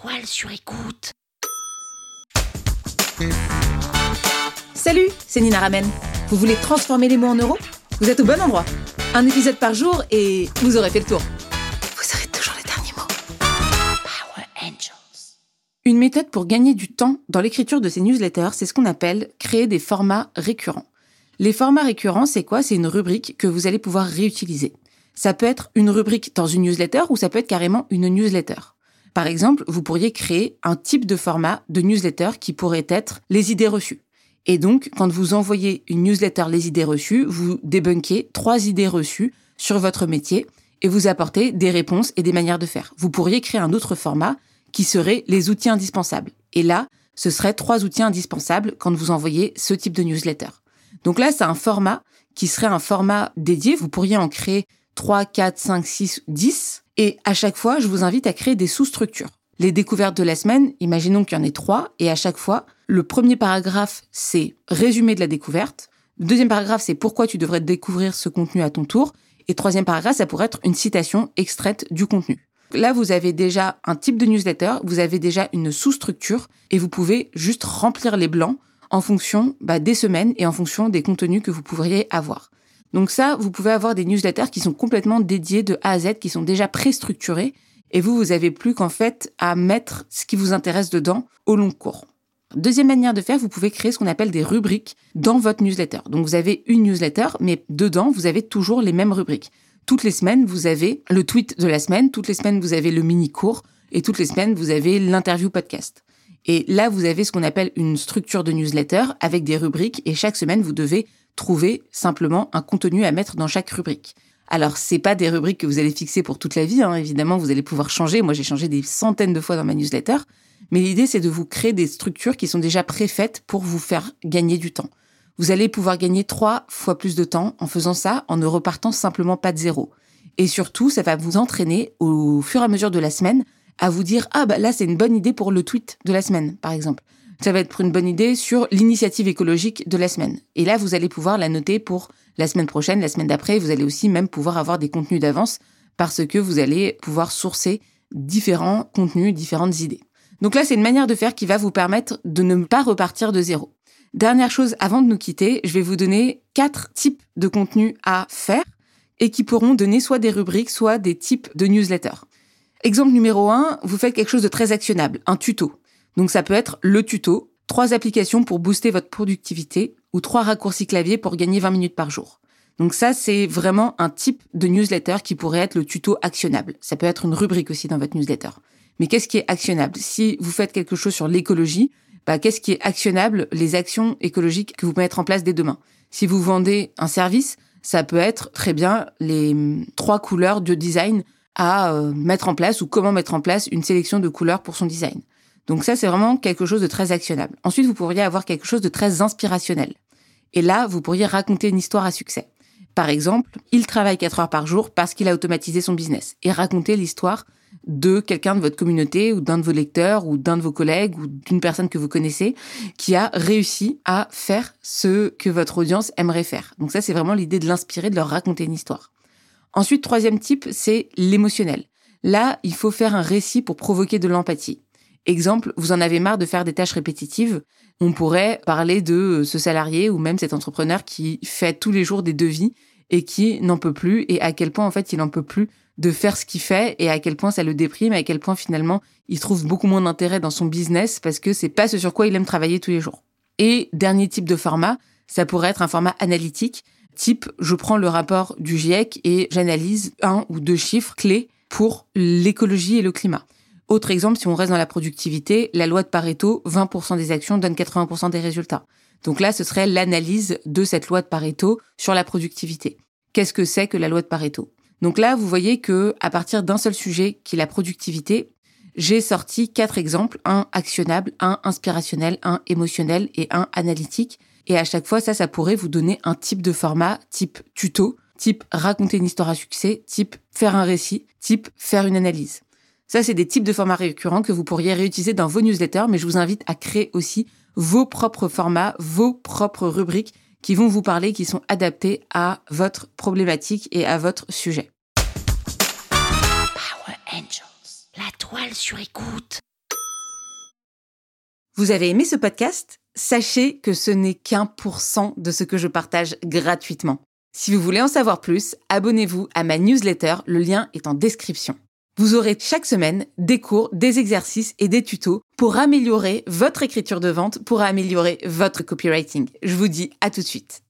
toile sur écoute. Salut, c'est Nina Ramen. Vous voulez transformer les mots en euros? Vous êtes au bon endroit. Un épisode par jour et vous aurez fait le tour. Vous aurez toujours les derniers mots. Power Angels. Une méthode pour gagner du temps dans l'écriture de ces newsletters, c'est ce qu'on appelle créer des formats récurrents. Les formats récurrents, c'est quoi? C'est une rubrique que vous allez pouvoir réutiliser. Ça peut être une rubrique dans une newsletter ou ça peut être carrément une newsletter. Par exemple, vous pourriez créer un type de format de newsletter qui pourrait être les idées reçues. Et donc, quand vous envoyez une newsletter les idées reçues, vous débunkez trois idées reçues sur votre métier et vous apportez des réponses et des manières de faire. Vous pourriez créer un autre format qui serait les outils indispensables. Et là, ce serait trois outils indispensables quand vous envoyez ce type de newsletter. Donc là, c'est un format qui serait un format dédié. Vous pourriez en créer 3, 4, 5, 6, 10. Et à chaque fois, je vous invite à créer des sous-structures. Les découvertes de la semaine, imaginons qu'il y en ait trois, et à chaque fois, le premier paragraphe, c'est résumé de la découverte. Le deuxième paragraphe, c'est pourquoi tu devrais découvrir ce contenu à ton tour. Et troisième paragraphe, ça pourrait être une citation extraite du contenu. Là, vous avez déjà un type de newsletter, vous avez déjà une sous-structure, et vous pouvez juste remplir les blancs en fonction bah, des semaines et en fonction des contenus que vous pourriez avoir. Donc ça, vous pouvez avoir des newsletters qui sont complètement dédiés de A à Z, qui sont déjà pré-structurés, et vous, vous avez plus qu'en fait à mettre ce qui vous intéresse dedans au long cours. Deuxième manière de faire, vous pouvez créer ce qu'on appelle des rubriques dans votre newsletter. Donc vous avez une newsletter, mais dedans, vous avez toujours les mêmes rubriques. Toutes les semaines, vous avez le tweet de la semaine, toutes les semaines, vous avez le mini-cours, et toutes les semaines, vous avez l'interview podcast. Et là, vous avez ce qu'on appelle une structure de newsletter avec des rubriques, et chaque semaine, vous devez trouver simplement un contenu à mettre dans chaque rubrique. Alors, c'est pas des rubriques que vous allez fixer pour toute la vie, hein. évidemment, vous allez pouvoir changer. Moi, j'ai changé des centaines de fois dans ma newsletter. Mais l'idée, c'est de vous créer des structures qui sont déjà préfaites pour vous faire gagner du temps. Vous allez pouvoir gagner trois fois plus de temps en faisant ça, en ne repartant simplement pas de zéro. Et surtout, ça va vous entraîner au fur et à mesure de la semaine à vous dire, ah bah là, c'est une bonne idée pour le tweet de la semaine, par exemple ça va être une bonne idée sur l'initiative écologique de la semaine. Et là, vous allez pouvoir la noter pour la semaine prochaine, la semaine d'après. Vous allez aussi même pouvoir avoir des contenus d'avance parce que vous allez pouvoir sourcer différents contenus, différentes idées. Donc là, c'est une manière de faire qui va vous permettre de ne pas repartir de zéro. Dernière chose, avant de nous quitter, je vais vous donner quatre types de contenus à faire et qui pourront donner soit des rubriques, soit des types de newsletters. Exemple numéro un, vous faites quelque chose de très actionnable, un tuto. Donc ça peut être le tuto, trois applications pour booster votre productivité ou trois raccourcis clavier pour gagner 20 minutes par jour. Donc ça, c'est vraiment un type de newsletter qui pourrait être le tuto actionnable. Ça peut être une rubrique aussi dans votre newsletter. Mais qu'est-ce qui est actionnable? Si vous faites quelque chose sur l'écologie, bah, qu'est-ce qui est actionnable? Les actions écologiques que vous pouvez mettre en place dès demain. Si vous vendez un service, ça peut être très bien les hum, trois couleurs de design à euh, mettre en place ou comment mettre en place une sélection de couleurs pour son design. Donc ça, c'est vraiment quelque chose de très actionnable. Ensuite, vous pourriez avoir quelque chose de très inspirationnel. Et là, vous pourriez raconter une histoire à succès. Par exemple, il travaille 4 heures par jour parce qu'il a automatisé son business. Et raconter l'histoire de quelqu'un de votre communauté ou d'un de vos lecteurs ou d'un de vos collègues ou d'une personne que vous connaissez qui a réussi à faire ce que votre audience aimerait faire. Donc ça, c'est vraiment l'idée de l'inspirer, de leur raconter une histoire. Ensuite, troisième type, c'est l'émotionnel. Là, il faut faire un récit pour provoquer de l'empathie. Exemple, vous en avez marre de faire des tâches répétitives. On pourrait parler de euh, ce salarié ou même cet entrepreneur qui fait tous les jours des devis et qui n'en peut plus et à quel point en fait il n'en peut plus de faire ce qu'il fait et à quel point ça le déprime et à quel point finalement il trouve beaucoup moins d'intérêt dans son business parce que c'est pas ce sur quoi il aime travailler tous les jours. Et dernier type de format, ça pourrait être un format analytique, type je prends le rapport du GIEC et j'analyse un ou deux chiffres clés pour l'écologie et le climat. Autre exemple, si on reste dans la productivité, la loi de Pareto, 20% des actions donnent 80% des résultats. Donc là, ce serait l'analyse de cette loi de Pareto sur la productivité. Qu'est-ce que c'est que la loi de Pareto? Donc là, vous voyez que à partir d'un seul sujet, qui est la productivité, j'ai sorti quatre exemples, un actionnable, un inspirationnel, un émotionnel et un analytique. Et à chaque fois, ça, ça pourrait vous donner un type de format, type tuto, type raconter une histoire à succès, type faire un récit, type faire une analyse. Ça, c'est des types de formats récurrents que vous pourriez réutiliser dans vos newsletters, mais je vous invite à créer aussi vos propres formats, vos propres rubriques qui vont vous parler, qui sont adaptés à votre problématique et à votre sujet. Power Angels. La toile sur écoute. Vous avez aimé ce podcast? Sachez que ce n'est qu'un pour cent de ce que je partage gratuitement. Si vous voulez en savoir plus, abonnez-vous à ma newsletter, le lien est en description. Vous aurez chaque semaine des cours, des exercices et des tutos pour améliorer votre écriture de vente, pour améliorer votre copywriting. Je vous dis à tout de suite.